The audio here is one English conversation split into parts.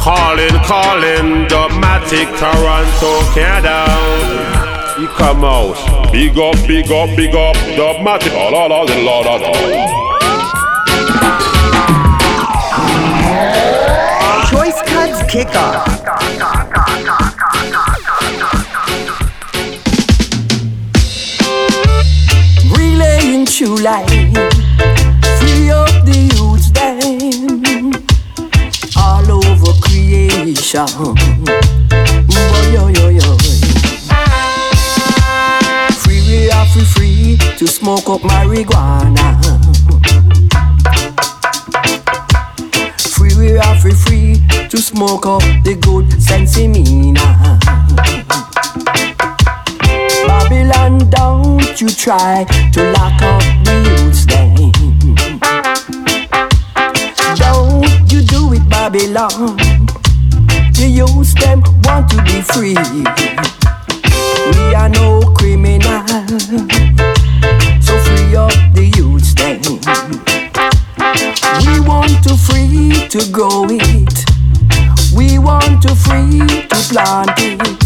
Calling, calling, Dubmatic, Toronto, Canada. You come out. Big up, big up, big up, Dubmatic. La la la la la la. Choice Cuts Kickoff. True light, free up the creation. Boy, yo, yo, yo. Free, we are free, free to smoke up marijuana. Free, we are free, free to smoke up the good sensimina. Babylon, don't you try to lock up the youths then. Hmm, hmm, hmm. Don't you do it, Babylon. Youths them want to be free. We are no criminal, so free up the youths then. We want to free to grow it. We want to free to plant it.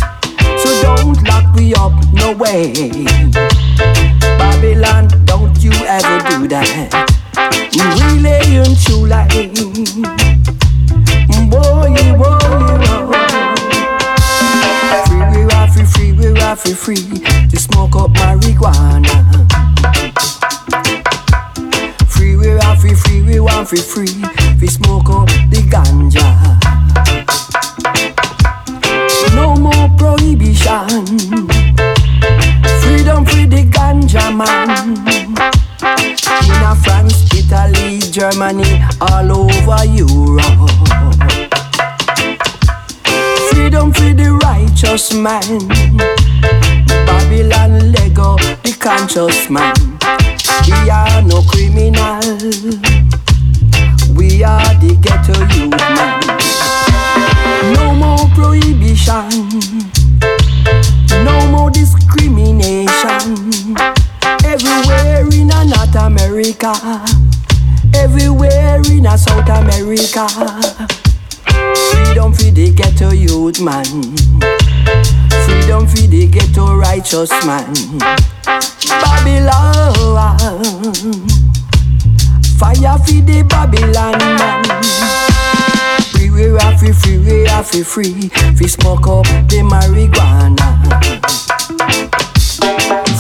So don't lock me up, no way. Babylon, don't you ever do that. Relaying true light. Free, we free, to smoke up marijuana. Free, we are free, free, we want free, free, we smoke up the ganja. No more prohibition. Freedom free the ganja man. In France, Italy, Germany, all over Europe. Freedom free the righteous man. Babylon Lego, the conscious man. We are no criminal. We are the ghetto youth man. No more prohibition. No more discrimination. Everywhere in North America. Everywhere in South America. Freedom for the ghetto youth man. Freedom for the ghetto righteous man. Babylon. Fire for the Babylon man. We are free, free, we are free, free. Free smoke up the marijuana.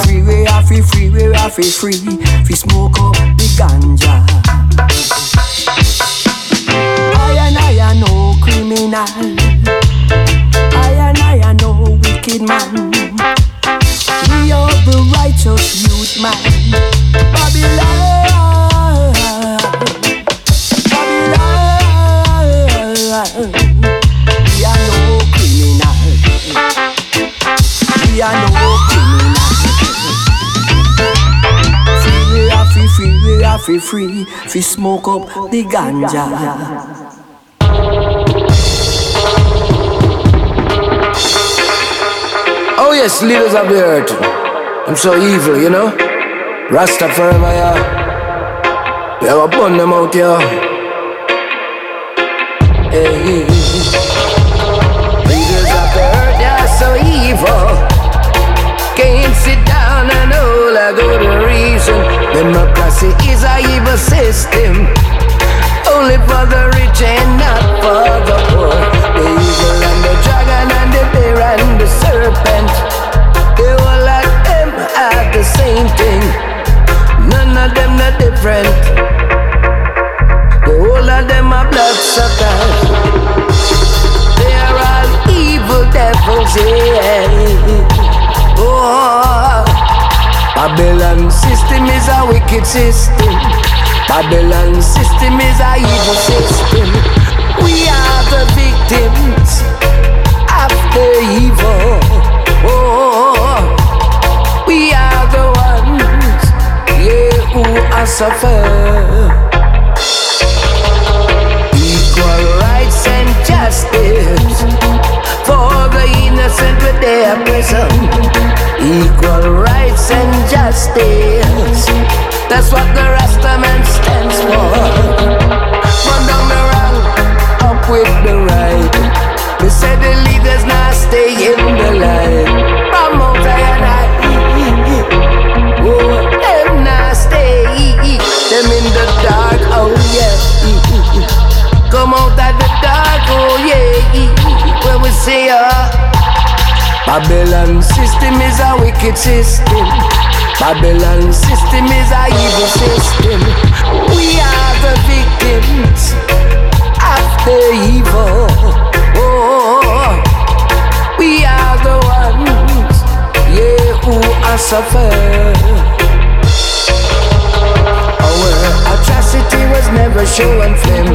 Free, we are free, free, we are free, free. Free smoke up the ganja. Criminal. I and I are no wicked man. We are the righteous youth man. Babylon. Babylon. We are no criminal. We are no criminal. Free, we are free, free, we are free, free. Free smoke up the ganja. Oh yes, leaders of the earth. I'm so evil, you know. Rasta forever, yeah. We have a burn them out, yeah. Hey. Leaders of the earth, yeah, so evil. Can't sit down and hold a good reason. Democracy is a evil system. Only for the rich and not for the poor. The eagle and the dragon and the bear and the repent. They all like them are the same thing. None of them not different. The whole of them are bloodsuckers. They are all evil devils, yeah. Oh, Babylon system is a wicked system. Babylon system is a evil system. We are the victims of the evil. Suffer. Equal rights and justice for the innocent with their prison. Equal rights and justice. That's what the Rastaman stands for. Run down the wrong, up with the right. We said the leaders Babylon system is a wicked system. Babylon system is a evil system. We are the victims of the evil. Oh, we are the ones, yeah, who are suffer. Our atrocity was never show and flim,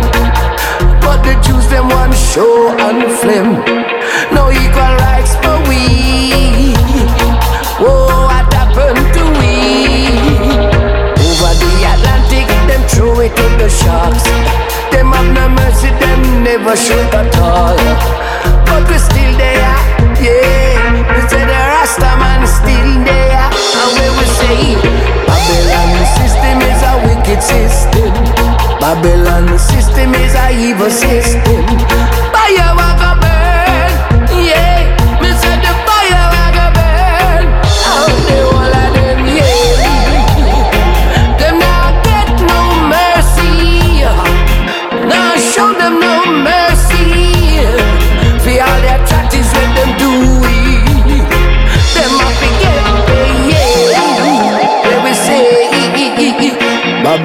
but the Jews them want show and flim. No equal rights for we. Whoa, what happened to we? Over the Atlantic, them throw it to the sharks. Them have no mercy, them never shoot at all. But we still there, yeah. We say the Rasta man still there, and we say Babylon system is a wicked system. Babylon system is a evil system. Fire will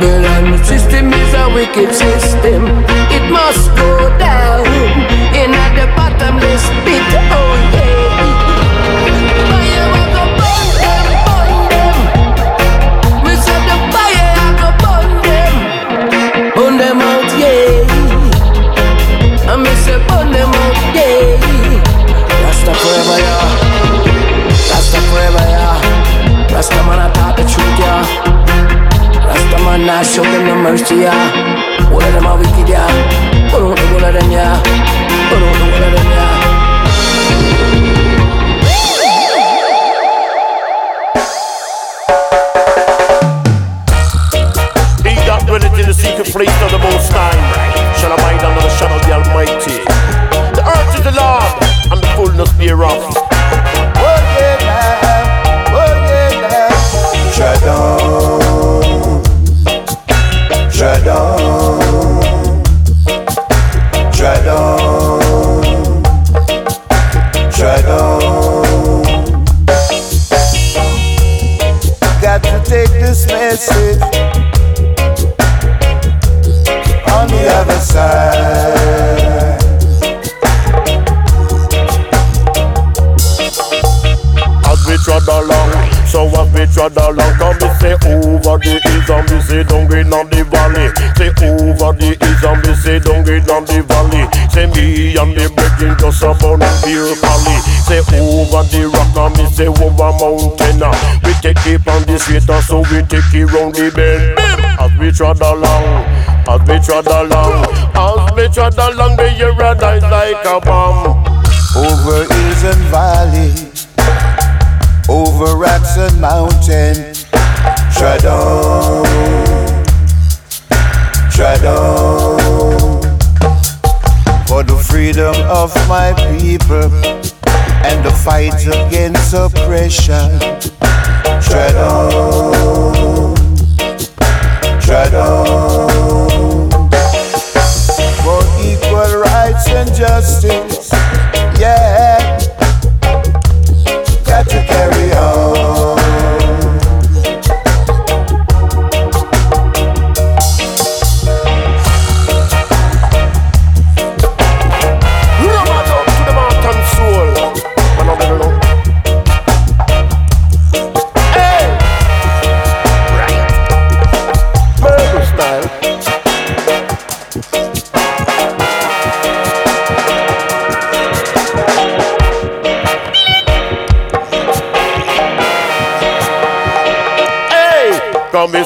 Babylon system is a wicked system. It must go mountain. ah. We take it on the straight and so we take it round the bend. As we trod along, as we trod along, as we trod along, the air rise like a bomb. over hills and valleys, over rocks and mountains. Tread on, tread on, for the freedom of my people and the fight against oppression. Tread on, tread on, for equal rights and justice.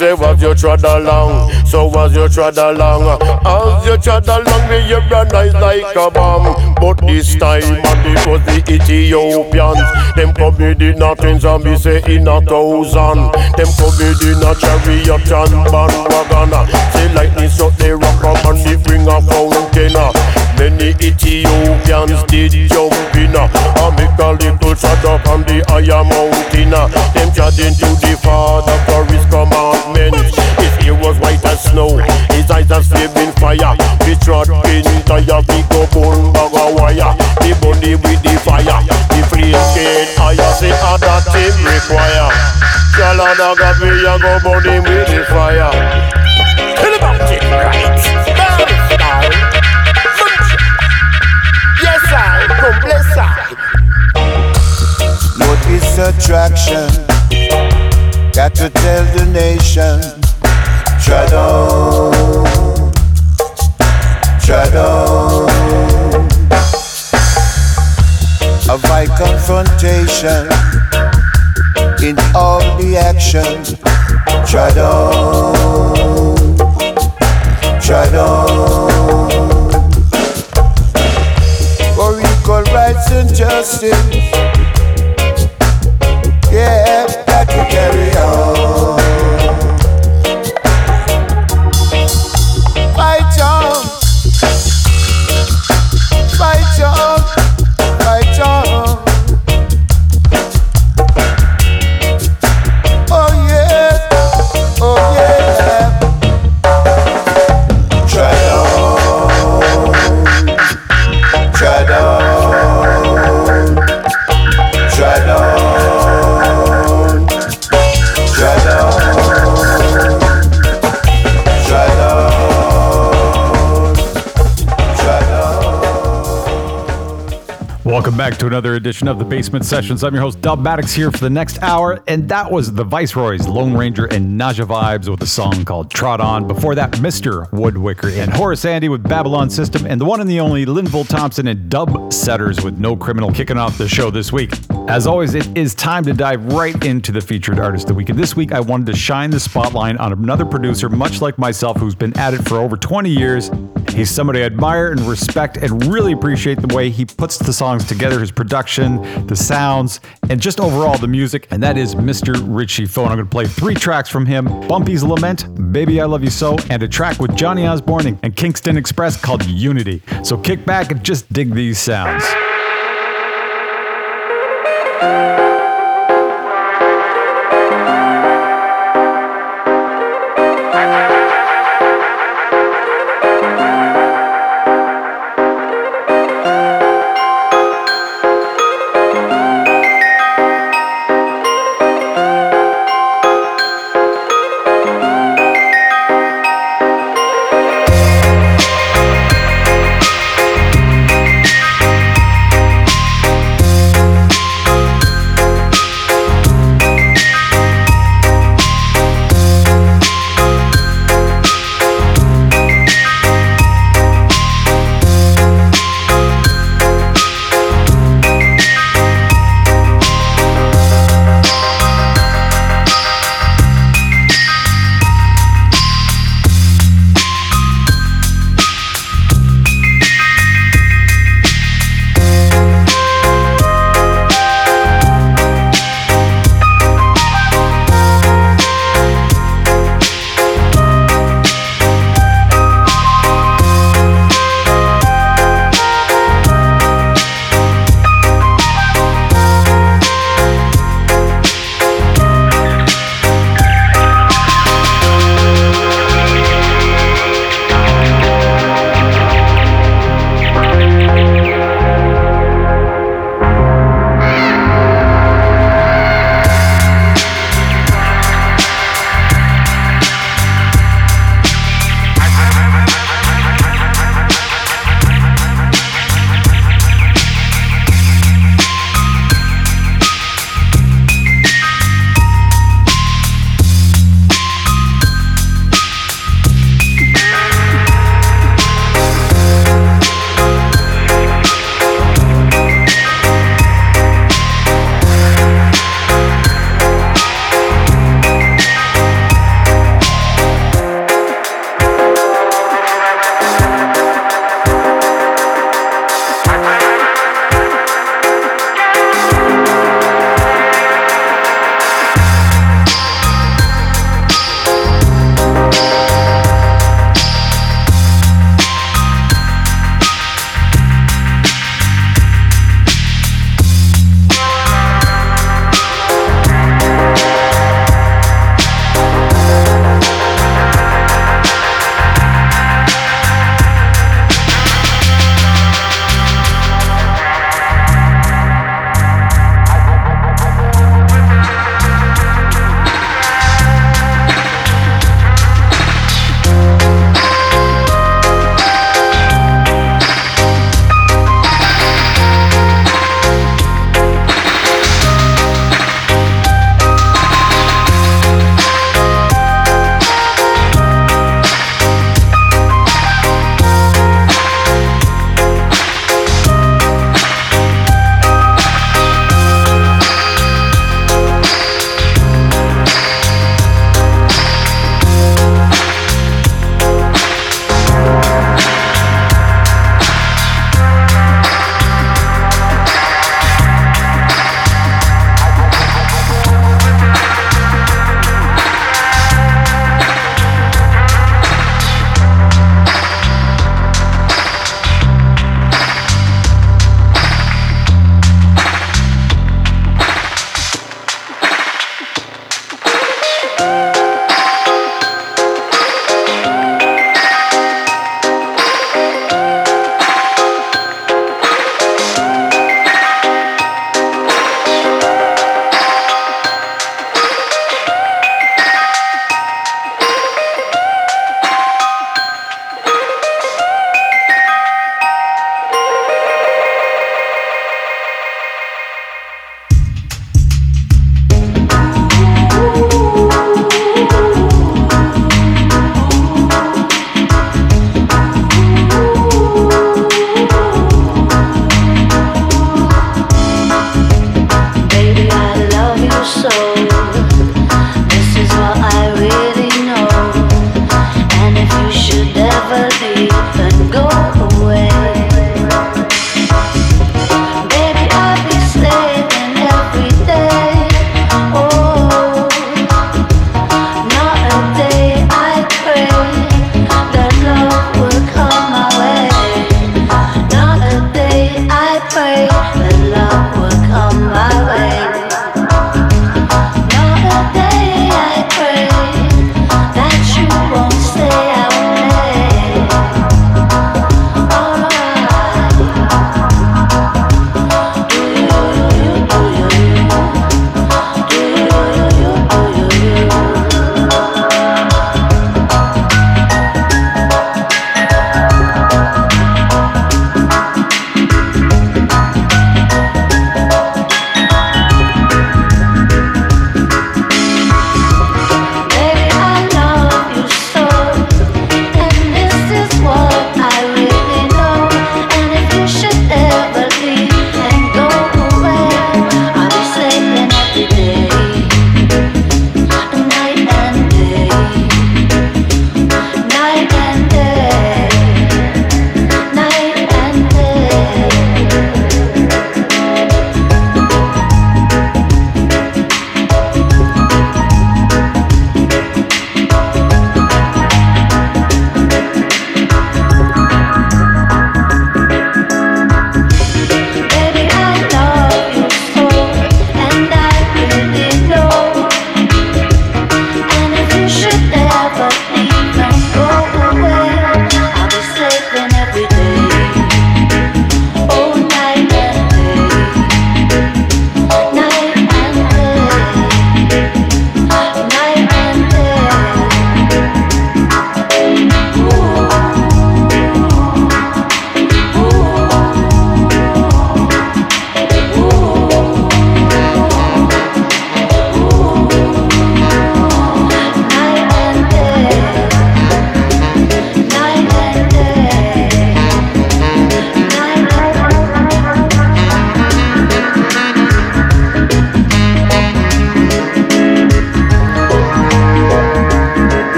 Say was you trod along. So was you trod along uh, As you trod along me you like a bomb. But this time and it was the Ethiopians Them come with the nothings and me say in a thousand. Them come in a chariot and bandwagon. Uh, say lightning struck the rock up and it bring a fountain uh, Many Ethiopians did jump in. And make a little shot up on the higher mountain. Them chatting to the father for his commandments His ear was white as snow His eyes as flaming fire. We trod in tire We go bone bag a wire. The body with the fire The flame get higher Say how that him require. Shalada got me a go burn him with the fire. Tell about it right bless Notice attraction. Got to tell the nation. Tread on Avoid confrontation In all the action. Tread on rights and justice yeah, got to carry on. Back to another edition of the Bassment Sessions. I'm your host, Dubmatix, here for the next hour, and that was the Viceroys, Lone Ranger, and Najavibes with a song called Trod On. Before that, Mr. Woodwicker and Horace Andy with Babylon System, and the one and the only Linval Thompson and Dubsetters with No Criminal kicking off the show this week. As always, it is time to dive right into the featured artist of the week. And this week, I wanted to shine the spotlight on another producer, much like myself, who's been at it for over 20 years. He's somebody I admire and respect and really appreciate the way he puts the songs together, his production, the sounds, and just overall the music. And that is Mr. Richie Phoe. I'm going to play three tracks from him Bumpy's Lament, Baby I Love You So, and a track with Johnny Osbourne and Kingston Express called Unity. So kick back and just dig these sounds.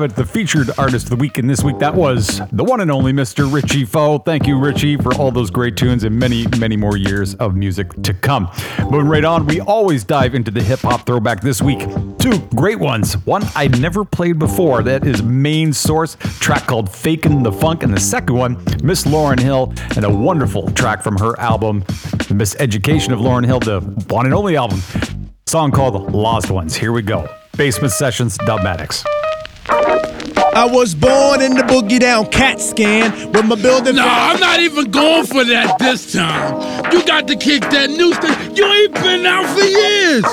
Have it, the featured artist of the week. And this week, that was the one and only Mr. Richie Phoe. Thank you, Richie, for all those great tunes and many, many more years of music to come. Moving right on, we always dive into the hip hop throwback this week. Two great ones. One I never played before, that is Main Source, track called Fakin' the Funk. And the second one, Miss Lauryn Hill, and a wonderful track from her album, The Miseducation of Lauryn Hill, the one and only album. Song called Lost Ones. Here we go. Bassment Sessions, Dubmatix. I was born in the boogie down cat scan with my building. No, I'm not even going for that this time. You got to kick that new thing. You ain't been out for years.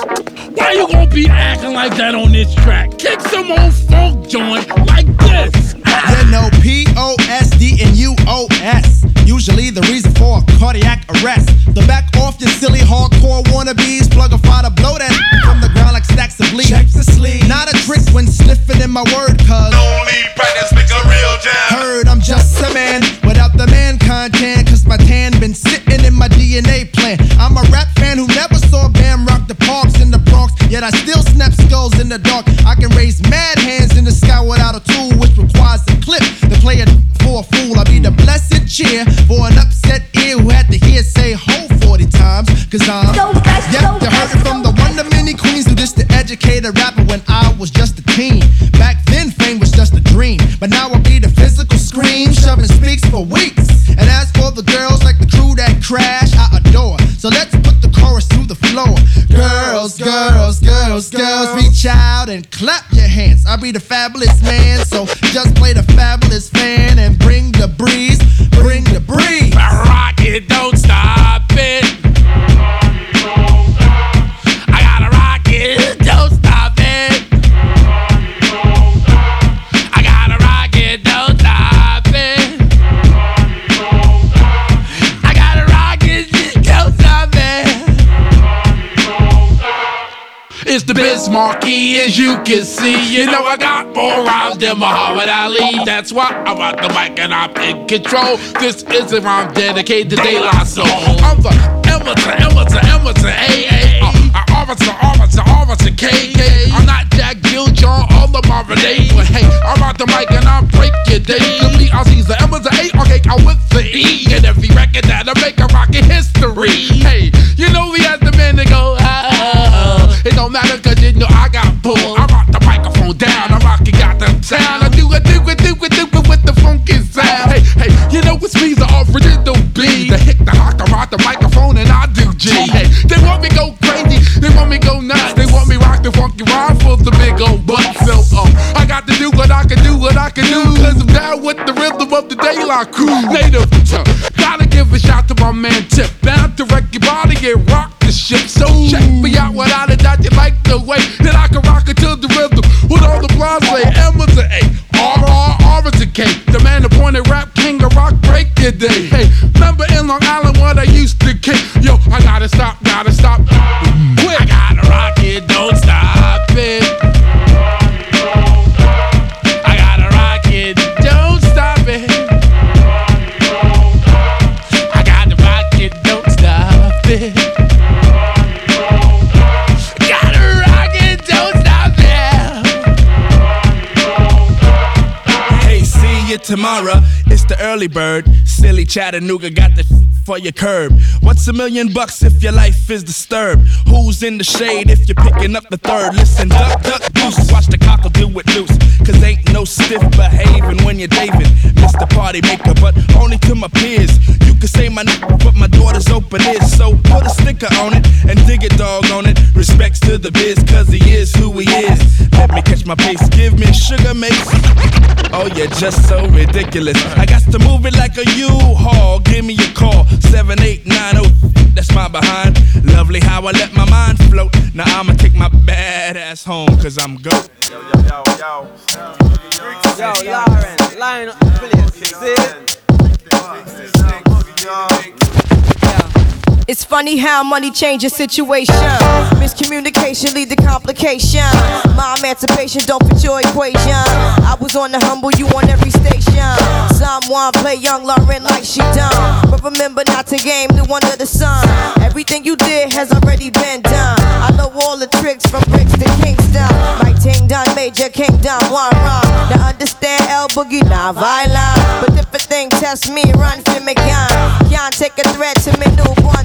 Why you gonna be acting like that on this track? Kick some old funk joint like this. You know P O S D and U O S. Usually the reason for a cardiac arrest. The back off your silly hardcore wannabes. Plug a fire to blow that from the ground like stacks of leaves. Checks the sleeve. Not a trick when sniffing in my word, cuz. Only practice make a real jam. Heard I'm just a man without the man content. Cause my tan been sitting in my DNA plan. I'm a rap fan who never saw Bam rock the parks in the Bronx. Yet I still snap skulls in the dark. I can raise mad hands in the sky without a tool, which requires a clip to play it for a fool. I be the blessed cheer for an upset ear who had to hear say ho 40 times. Cause I'm so yep, you heard it from the one of many queens who just the educated rapper when I was just a teen. Back then, fame was just a dream. But now I'll be the physical scream, shoving speaks for weeks. And as for the girls like the crew that crash, I adore. So let's put the chorus to the floor. Girls, girls, girls, girls, reach out and clap your hands. I be the fabulous man, so just play the fabulous fan and bring the breeze, bring the breeze. Rock it, don't The Biz Markie, as you can see. You know I got more rhymes than Muhammad Ali. That's why I'm at the mic and I'm in control. This is a rhyme dedicated to De La Soul. I'm the Emerson, Emerson, Emerson, AA. Uh, officer, officer, officer, KK. I'm not Jack Gill, John, all the Marvin. But hey, I'm at the mic and I break your day. The beat, I see the Emerson, A, okay, I with the E. And every record that I make, I rockin' history. Hey, you know we had the man to go. It don't matter cause you know I got pulled. I rock the microphone down, I rock it, got the sound. I do it, do it, do it, do it with the funky sound. Hey, hey, you know it's me, the original B. The hit, the hawk, I rock the microphone and I do G. Hey, they want me go crazy, they want me go nuts. They want me rock the funky rhyme for the big old butt. So, um, I got to do what I can do, what I can do. Cause I'm down with the rhythm of the daylight crew. Native, uh, gotta give a shout to my man Tip. Bound to wreck your body and rock the ship. So check me out without a doubt. The way that I can rock it to the rhythm. With all the blondes say Emma's an A, R R R is a K. The man appointed rap king of rock break your day. Hey, remember in Long Island what I used to kick? Yo, I gotta stop, gotta stop. Tomorrow. It's the early bird. Silly Chattanooga got the for your curb. What's a million bucks if your life is disturbed? Who's in the shade if you're picking up the third? Listen, duck, duck, goose. Watch the cockle do it loose. Cause ain't no stiff behaving when you're David. Mr. Party Maker, but only to my peers. You can say my name, but my daughter's open ears. So put a sticker on it and dig a dog on it. Respects to the biz, cause he is who he is. Let me catch my pace, give me sugar mace. Oh, you're just so ridiculous. I got to move it like a U-Haul. Give me a call, 7890. That's my behind. Lovely how I let my mind float. Now I'ma take my bad ass home, cause I'm go. Yo, yo, yo, yo. Yo, Lauryn, line up, please. See? It's funny how money changes situation. Miscommunication lead to complication. My emancipation don't fit your equation. I was on the humble, you on every station. Someone play young Lauryn like she done. But remember not to game the one of the sun. Everything you did has already been done. I know all the tricks from bricks to Kingston. My ting done major kingdom, one wrong. Now understand El Boogie, not violent. But if a thing test me, run for me, gun. Can't take a threat to me newborn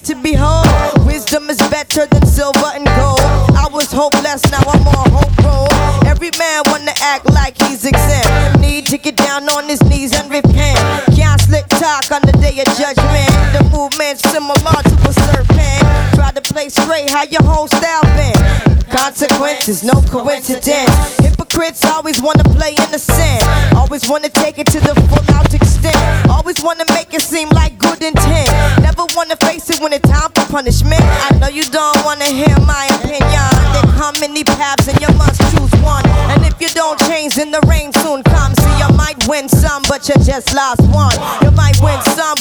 Sight to behold. Wisdom is better than silver and gold. I was hopeless, now I'm on hope. Every man wanna act like he's exempt. Need to get down on his knees and repent. Can't slick talk on the day of judgment. The movement's similar to a serpent. Try to play straight, how your whole style been. Consequences, no coincidence. Hypocrites always wanna play innocent. Always wanna take it to the full out extent. Always wanna make it seem like good intent. Wanna face it when it's time for punishment. I know you don't wanna hear my opinion. There come many paths and you must choose one. And if you don't change, then the rain soon comes. See, you might win some, but you just lost one. You might win some,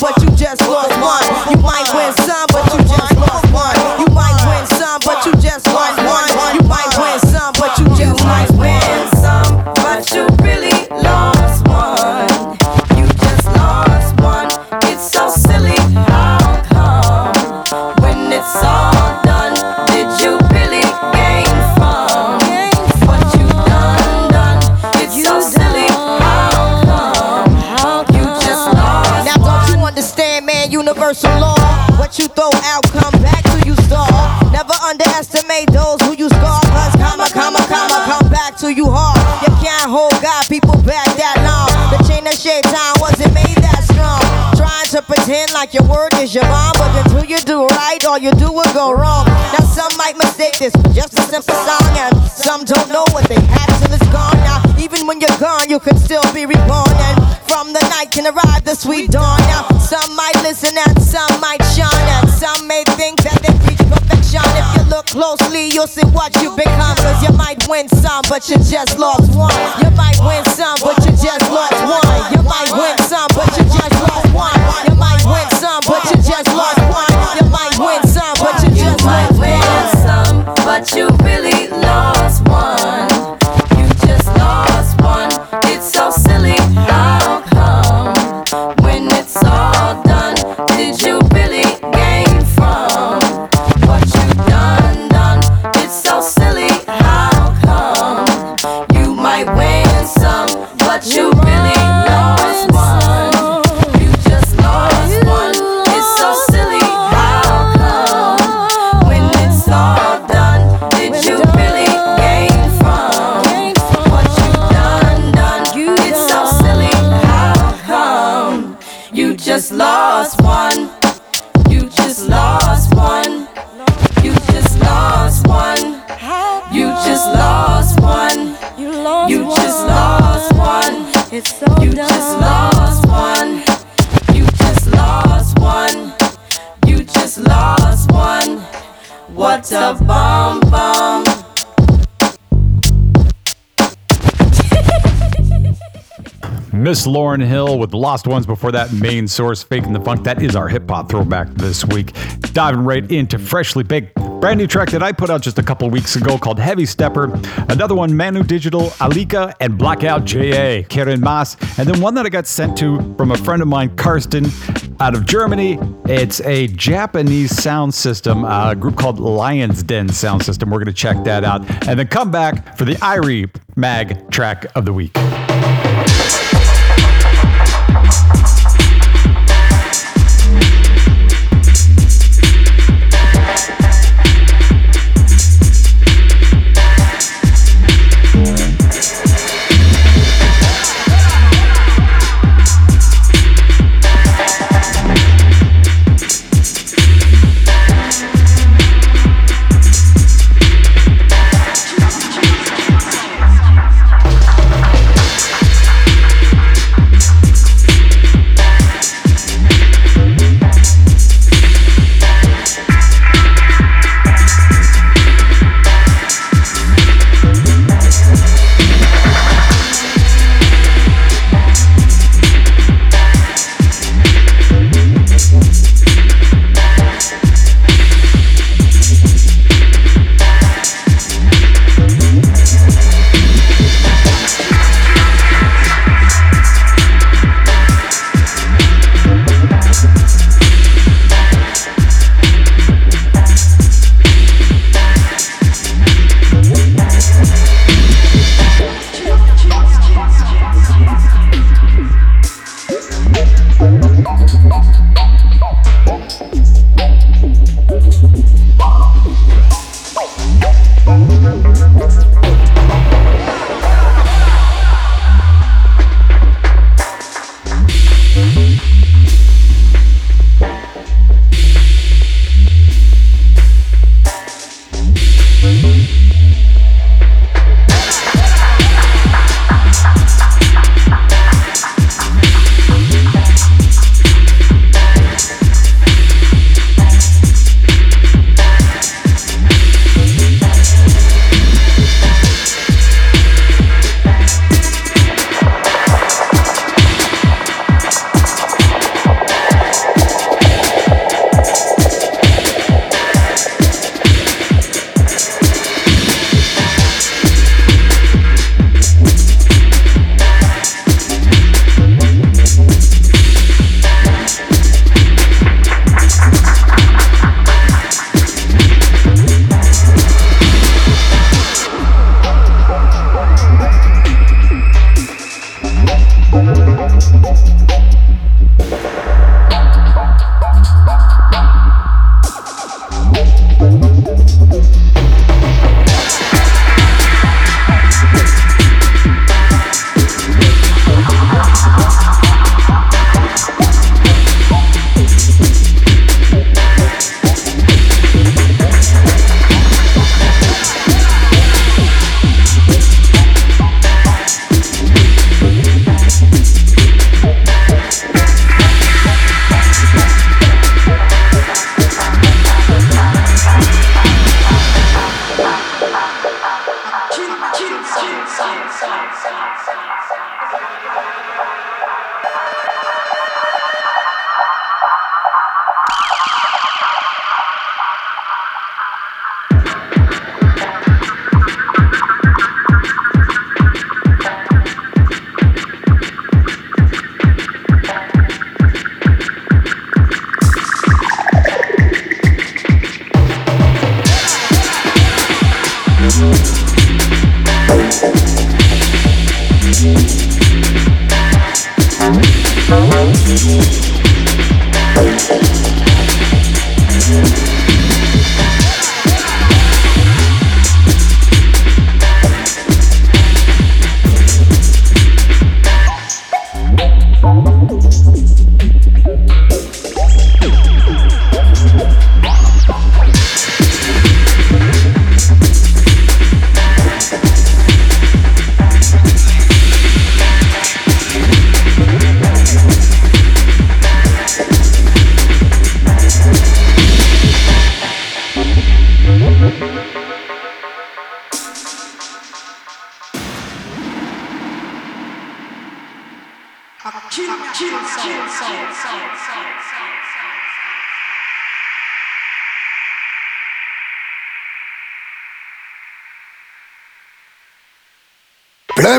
Universal law. What you throw out, come back to you stall. Never underestimate those who you scar. Cause comma, comma, comma, come back to you hard. You can't hold God, people back that long. The chain of shaitan wasn't pretend like your word is your bond, but until you do right, all you do will go wrong. Now some might mistake this for just a simple song, and some don't know what they have till it's gone. Now even when you're gone, you can still be reborn, and from the night can arrive the sweet dawn. Now some might listen and some might shine, and some may think that they reach perfection. If you look closely, you'll see what you become. Cause you might win some, but you just lost one. Miss Lauryn Hill with Lost Ones before that main source, Faking the Funk. That is our hip hop throwback this week. Diving right into Freshly Baked. Brand new track that I put out just a couple weeks ago called Heavy Stepper. Another one, Manudigital, Alika, and Blackout JA, Quiren Mas. And then one that I got sent to from a friend of mine, Karsten, out of Germany. It's a Japanese sound system, uh, a group called Lion's Den Sound System. We're going to check that out. And then come back for the Irie Mag track of the week.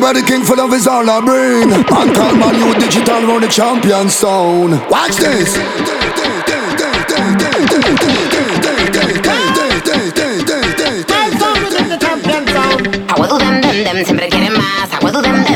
Play by the king, full of his all I bring. Man call man, you digital round the champion sound. Watch this. Agua du dem dem dem, siempre quieren más.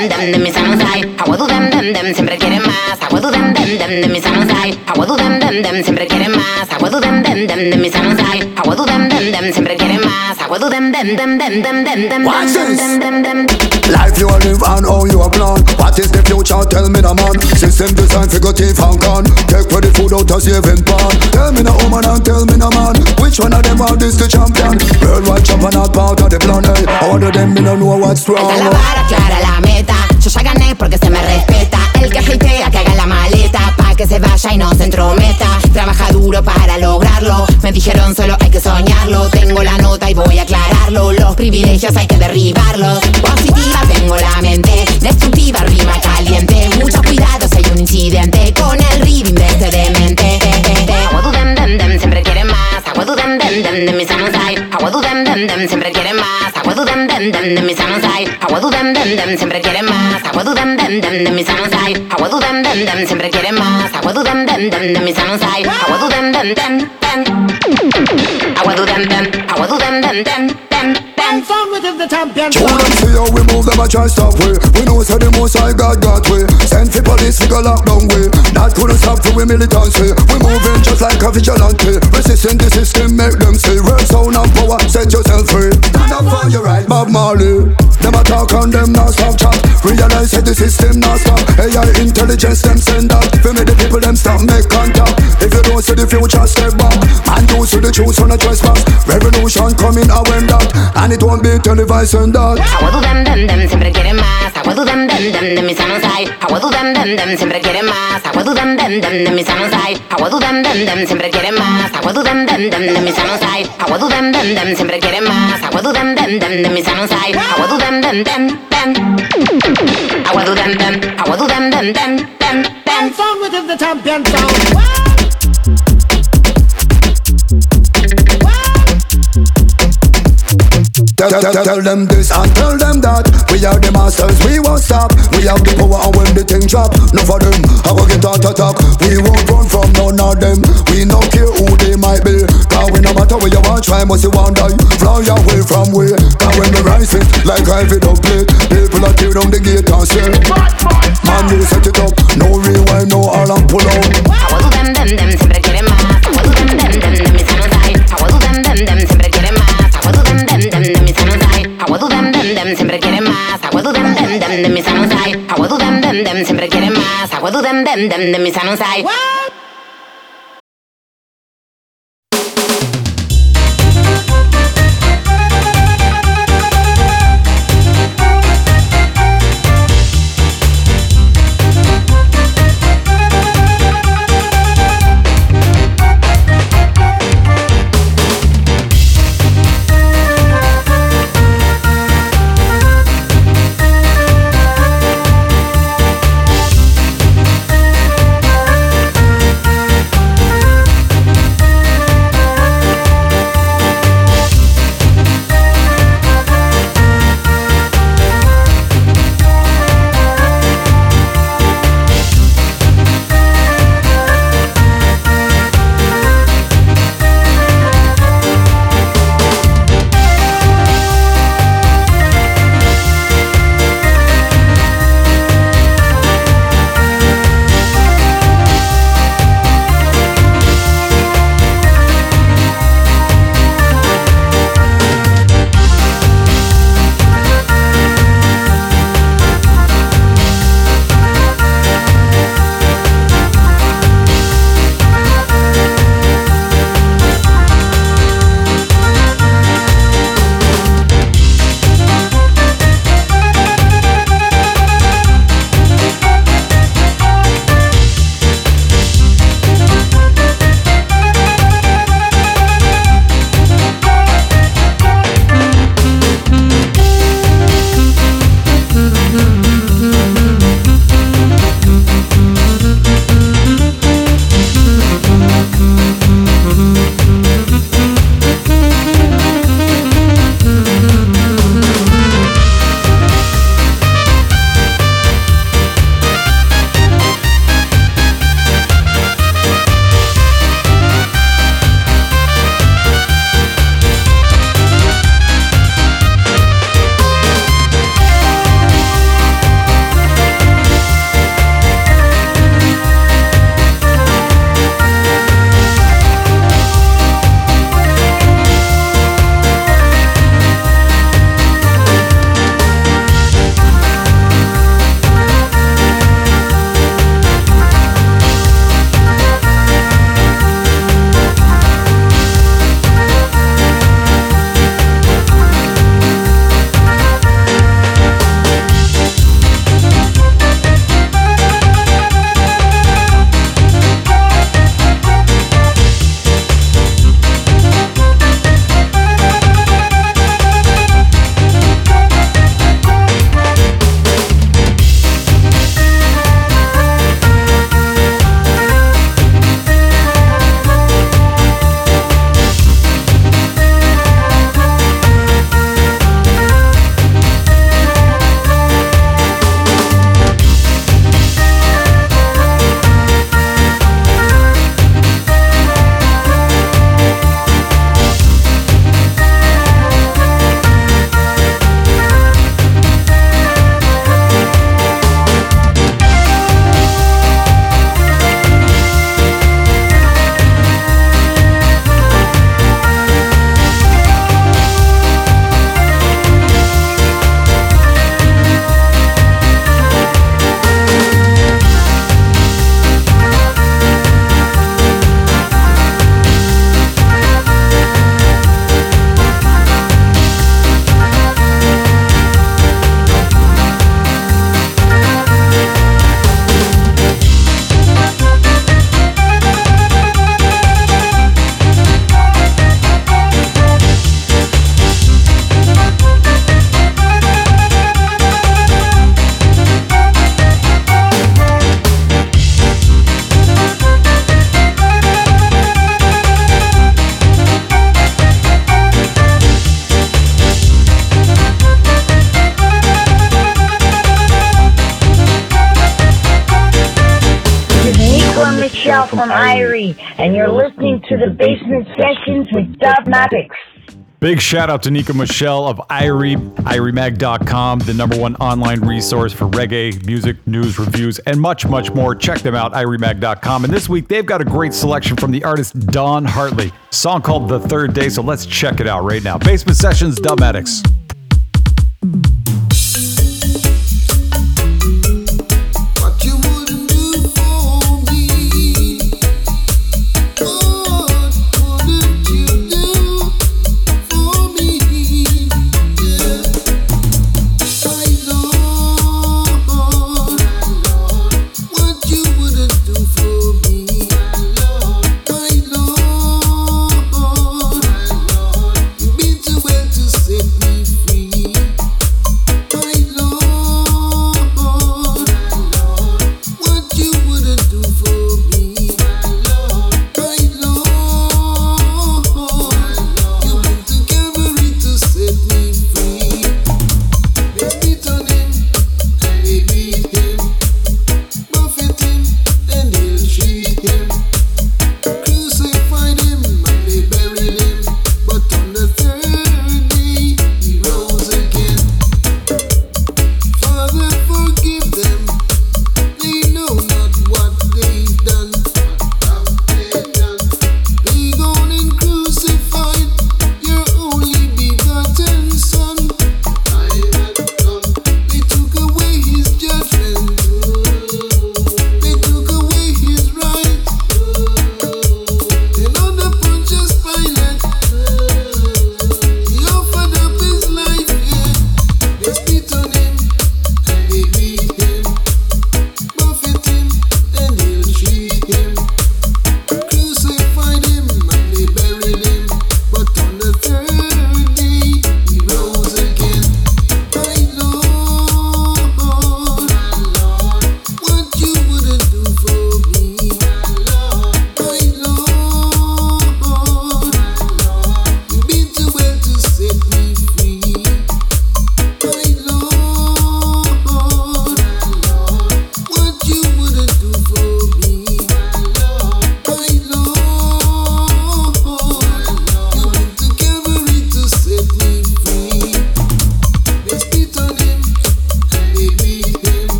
Dem dem de mis manos hay. Agua du dem dem dem, siempre quieren más. Agua du dem dem dem, de mis manos hay. Agua du dem dem dem, siempre quieren más. Agua du dem dem dem, de mis manos hay. Agua du dem dem dem, siempre quieren más. Agua du dem dem dem dem dem dem dem dem dem dem. Life you a live and how you a plan What is the future? Tell me the man System design figure thief and gun Take for the food out of saving pan Tell me the woman and tell me the man Which one of them are this the champion? Worldwide champion not part of the plan. All of them me no know what's wrong Alta la vara, clara la. Yo ya gané porque se me respeta. El que hatea, que haga la maleta. Pa' que se vaya y no se entrometa. Trabaja duro para lograrlo. Me dijeron solo hay que soñarlo. Tengo la nota y voy a aclararlo. Los privilegios hay que derribarlos. Positiva tengo la mente. Destructiva, rima caliente. Mucho cuidado si hay un incidente. Con el reading de este demente. Siempre quieren más. Agua du dem dem dem, de mis manos hay. Agua du dem dem dem, siempre quieren más. Agua du dem dem dem, de mis manos hay. Agua du dem dem dem, siempre quieren más. Agua du dem dem dem, de mis manos hay. Agua du dem dem dem, siempre quieren más. Agua du dem dem dem, de mis manos hay. Agua du dem dem dem dem. Agua du dem dem, agua du dem dem dem dem dem. Song within the champion Show them see how we move them a try stop we We know say the most I got got we Police we go lock down way. That couldn't stop for we militancy. We moving just like a vigilante. Resisting the system make them see Real sound and power set yourself free. Stand up for your right Bob Marley. Them a talk on them not stop chat. Realize that the system not stop. AI intelligence them send out. For me the people them stop make contact If you don't see the future step back Man you see the truth on a trespass Revolution coming I when that And it won't be televised and that Agua du dem dem dem, siempre quieren más. Agua du dem dem dem, de mis manos hay. Agua du dem dem dem, siempre quieren más. Agua du dem dem dem, de mis manos hay. Agua du dem dem dem, siempre quieren más. Agua du dem dem dem, de mis manos hay. Agua du dem dem dem, siempre quieren más. Agua du dem dem dem, de mis manos hay. Agua du dem dem dem dem. Agua du dem dem, agua du dem dem within the champion sound Tell, tell, tell, them this and tell them that We are the masters, we won't stop We have the power and when the thing drop No for them, I go get out attack We won't run from none of them We no care who they might be Cause we no matter where you want try must you want die Fly away from where Cause when we rise it like Ivy don't play People are tear down the gate and say Man you set it up No rewind, no alarm pull out du dem dem dem, siempre quieren más. Siempre quieren más. Agua du dem dem de mis manos hay. Agua du dem dem siempre quieren más. Agua du dem dem de mis manos Big shout out to Nika Michelle of Irie, IrieMag.com, the number one online resource for reggae, music, news, reviews, and much, much more. Check them out, IrieMag.com. And this week, they've got a great selection from the artist Don Hartley, song called The Third Day. So let's check it out right now. Bassment Sessions,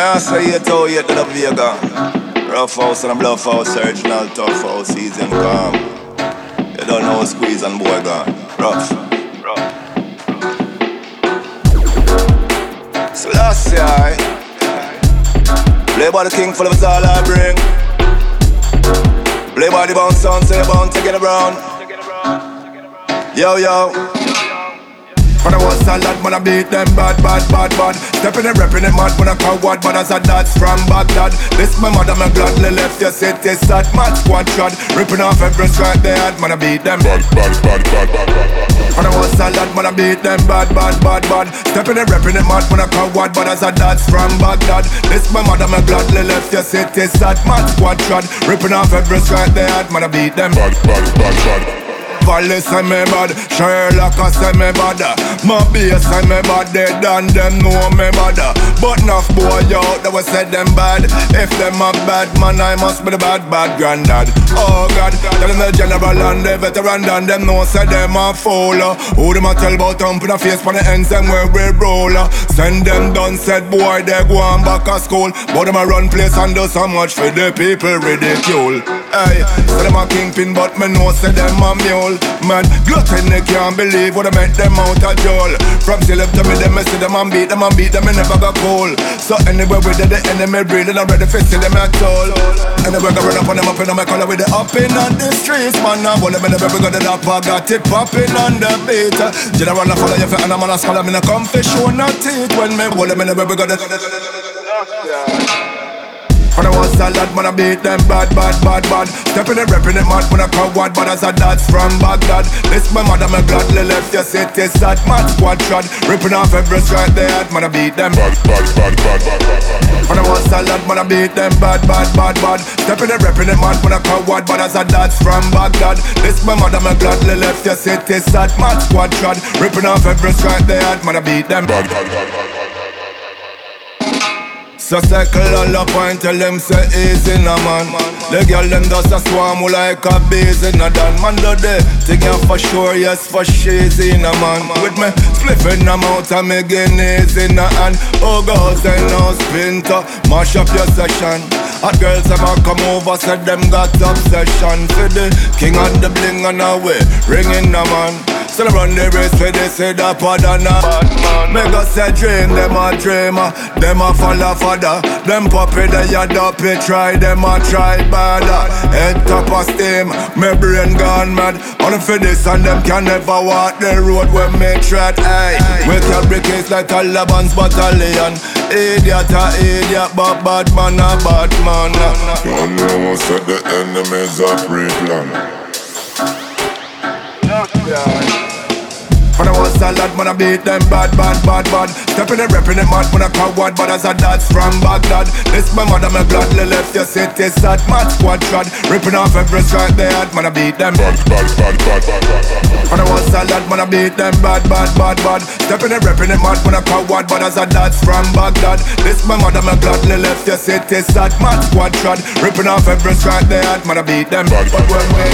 Dubmatix. house and a bluff house, original tough house, and calm. You don't know squeeze and boy gone. Rough, rough. Selassie, I play by the king full of us all I bring. Play by the bounce sound, say bound to get around. Yo, yo. For the was salad, man, I beat them bad, bad, bad, bad. Stepping and repping it mad, when I coward, but as a dance from Baghdad. This my mother, my gladly left your city, sad, mad squad trod. Ripping off every strike they had, man, I beat them bad, bad, bad, bad, bad, bad. The was salad, man, I beat them bad, bad, bad, bad. Stepping and repping it mad, when I coward, but as a dance from Baghdad. This my mother, my gladly left your city, sad, mad squad trod. Ripping off every strike they had, man, I beat them bad, bad, bad, bad. Valley say me bad, Sherlock I say me bad. My base say me bad, they done them know me bad. But enough boy out that we say them bad. If them a bad man, I must be the bad, bad granddad. Oh God, tell them the general and the veteran and them know say them a fool. Who them a tell about thumping a face for the ends them where we roll. Send them done, said boy they go on back to school. But them a run place and do so much for the people ridicule. Hey, say them a kingpin but me know say them a mule Man, glutton they can't believe what I make them out of jail. From till up to me, them I see them and beat them and beat them and never got cool So anywhere with the enemy breathing, I'm ready for see them at all. Anywhere I run up on them up in my color with the up in on the streets Man, I'm one of them every got the up, got it popping on the beat. General, I follow you for and I'm on a scholar, I'm in a comfy show, not it When me, one of them every got the for was salad, man, I beat them bad, bad, bad, bad. Stepping and repping it mad, when I coward, but as a dance from Baghdad. This my mother, my gladly left your city, sad, mad squad trod. Ripping off every strike they had, man, I beat them bad, bad, bad, bad, bad, the was salad, man, I beat them bad, bad, bad, bad. Stepping and repping it mad, when I coward, but as a dance from Baghdad. This my mother, my gladly left your city, sad, mad squad trod. Ripping off every strike they had, man, I beat them bad, bad, bad, bad. So circle all up and tell them say easy no man. The girl them just a swarm like a bees in a dan Man do the thing for sure, yes for she's in a man. With me spliffing them out and me guineas in a hand Oh girls they no splinter, mash up your session Hot girls them come over, said them got obsession For the king and the bling on the way, ringing the man. Still run the race for this, say that part and a Make us a dream, them a dreamer Them a follow father. Them puppy, they a duppy Try, them a try badder Head top of steam, my brain gone mad. Only for this and them can never walk the road when me tread Hey, with carry case like Taliban's battalion. Idiot a idiot, but bad man a bad man Don't know said the enemies are pre-planned The was man, I beat them bad, bad, bad, bad. Stepping and repping it mad, man, I coward, but as a dance from Baghdad. This my mother, my gladly left your city, sad, mad squad trod. Ripping off every strike they had, man, I beat them bad, bad, bad, bad, bad, bad. The was salad, man, I beat them bad, bad, bad, bad. Stepping and repping it mad, man, I coward, but as a dance from Baghdad. This my mother, my gladly left your city, sad, mad squad trod. Ripping off every strike they had, man, I beat them bad, but when we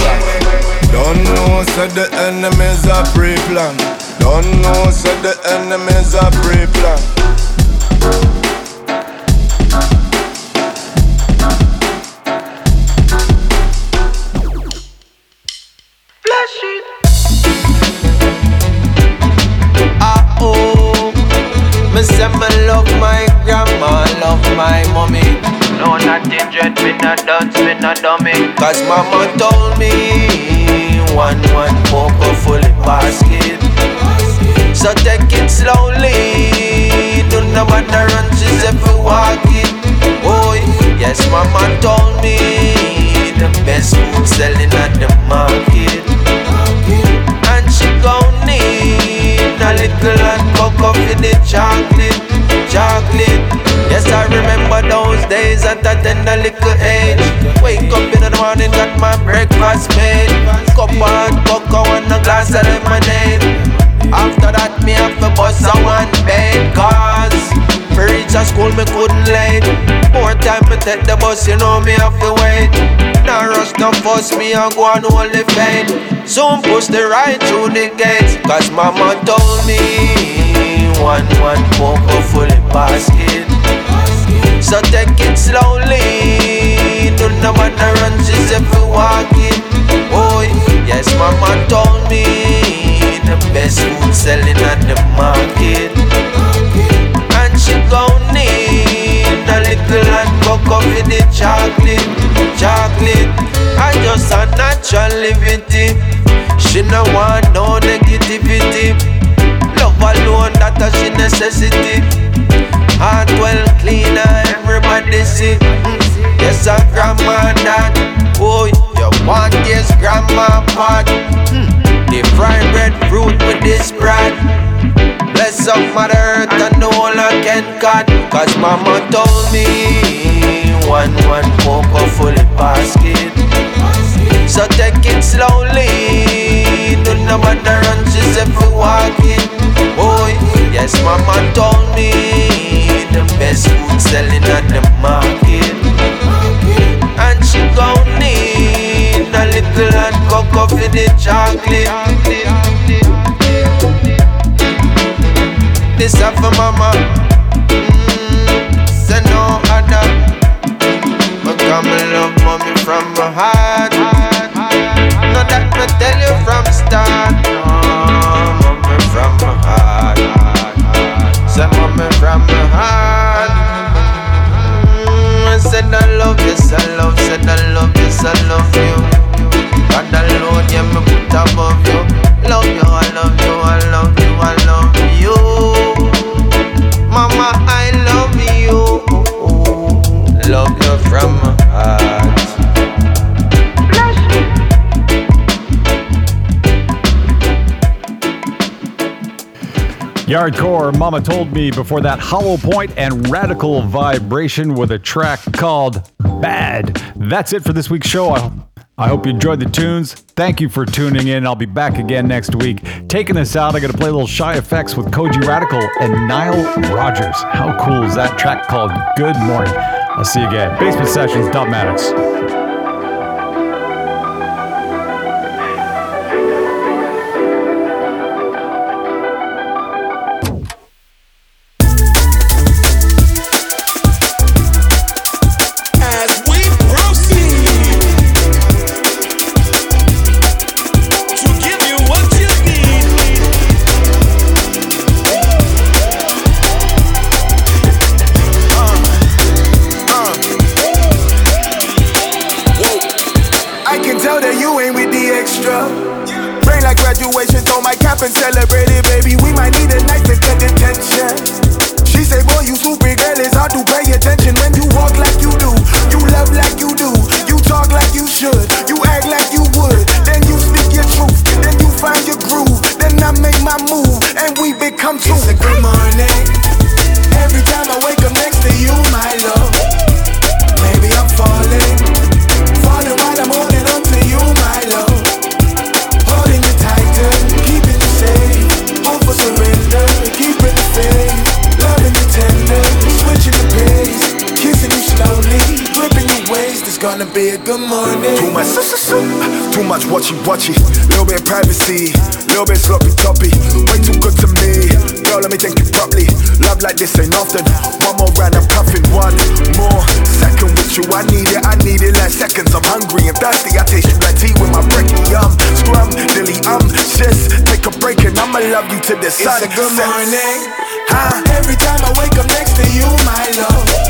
don't know, said the enemies are pre-planned. Don't know, said the enemies are pre-planned. Flash it. Ah oh, me say me love my grandma, love my mommy. No nothing dread, me not dance, me not dummy. Cause mama told me one one poker fully basket. So take it slowly. Do not matter run, she's every walk it. Boy, yes, mama told me the best food selling at the market. And she gon' need a little hot cocoa for the chocolate, chocolate. Yes, I remember those days at a tender little age. Wake up in the morning, got my breakfast made. Cup of cocoa and a glass of lemonade. After that, me have to bust a one bed cause For reach a school, me couldn't late. More time me take the bus, you know me have to wait. Now rush, no fuss, me and go on only fade Soon push the ride through the gates Cause mama told me One, one poker fully basket. So take it slowly Do not matter run, she's if you walk it. Boy, yes mama told me the best food selling at the market. And she gon' need a little hot cocoa for the chocolate, chocolate. I just a natural livity. She no want no negativity. Love alone that a she necessity. Heart well cleaner, everybody see. Mm. Yes, a grandma that. Oh, you want yes, grandma pot. Mm. Fried bread fruit with this bread. Bless up Mother Earth and all I can cut. Cause mama told me one, one cocoa full basket. So take it slowly. Do not matter run, said for walking. Boy, yes, mama told me the best food selling at the market. And she gon' need little hot cocoa for the chocolate. This up for mama. Mm, say no other. But come and love mommy from my heart. No, that me tell you from start. No, mommy from my heart. Say mommy from my heart. Mm, I said I love you, I love, said I love you, I love you. God alone, yeah, me put above you. Love you, I love you, I love you, I love you. Mama, I love you. Love you from my heart. Yaarcode, Mama Told Me before that Hollow Point and Radikal Vibration with a track called Bad. That's it for this week's show. I, I hope you enjoyed the tunes. Thank you for tuning in. I'll be back again next week. Taking us out, I got to play a little SHY FX with Kojey Radical and Nile Rodgers. How cool is that track called Good Morning? I'll see you again. Bassment Sessions, Dub As watchy watchy. Little bit privacy, little bit sloppy toppy. Way too good to me. Girl, let me think you properly. Love like this ain't often. One more round, I'm puffing one more second with you. I need it, I need it like seconds. I'm hungry and thirsty. I taste you like tea with my brekkie. Um, scrum, dilly, um, sis. Take a break and I'ma love you to the sun. It's a good morning. Huh? Every time I wake up next to you, my love.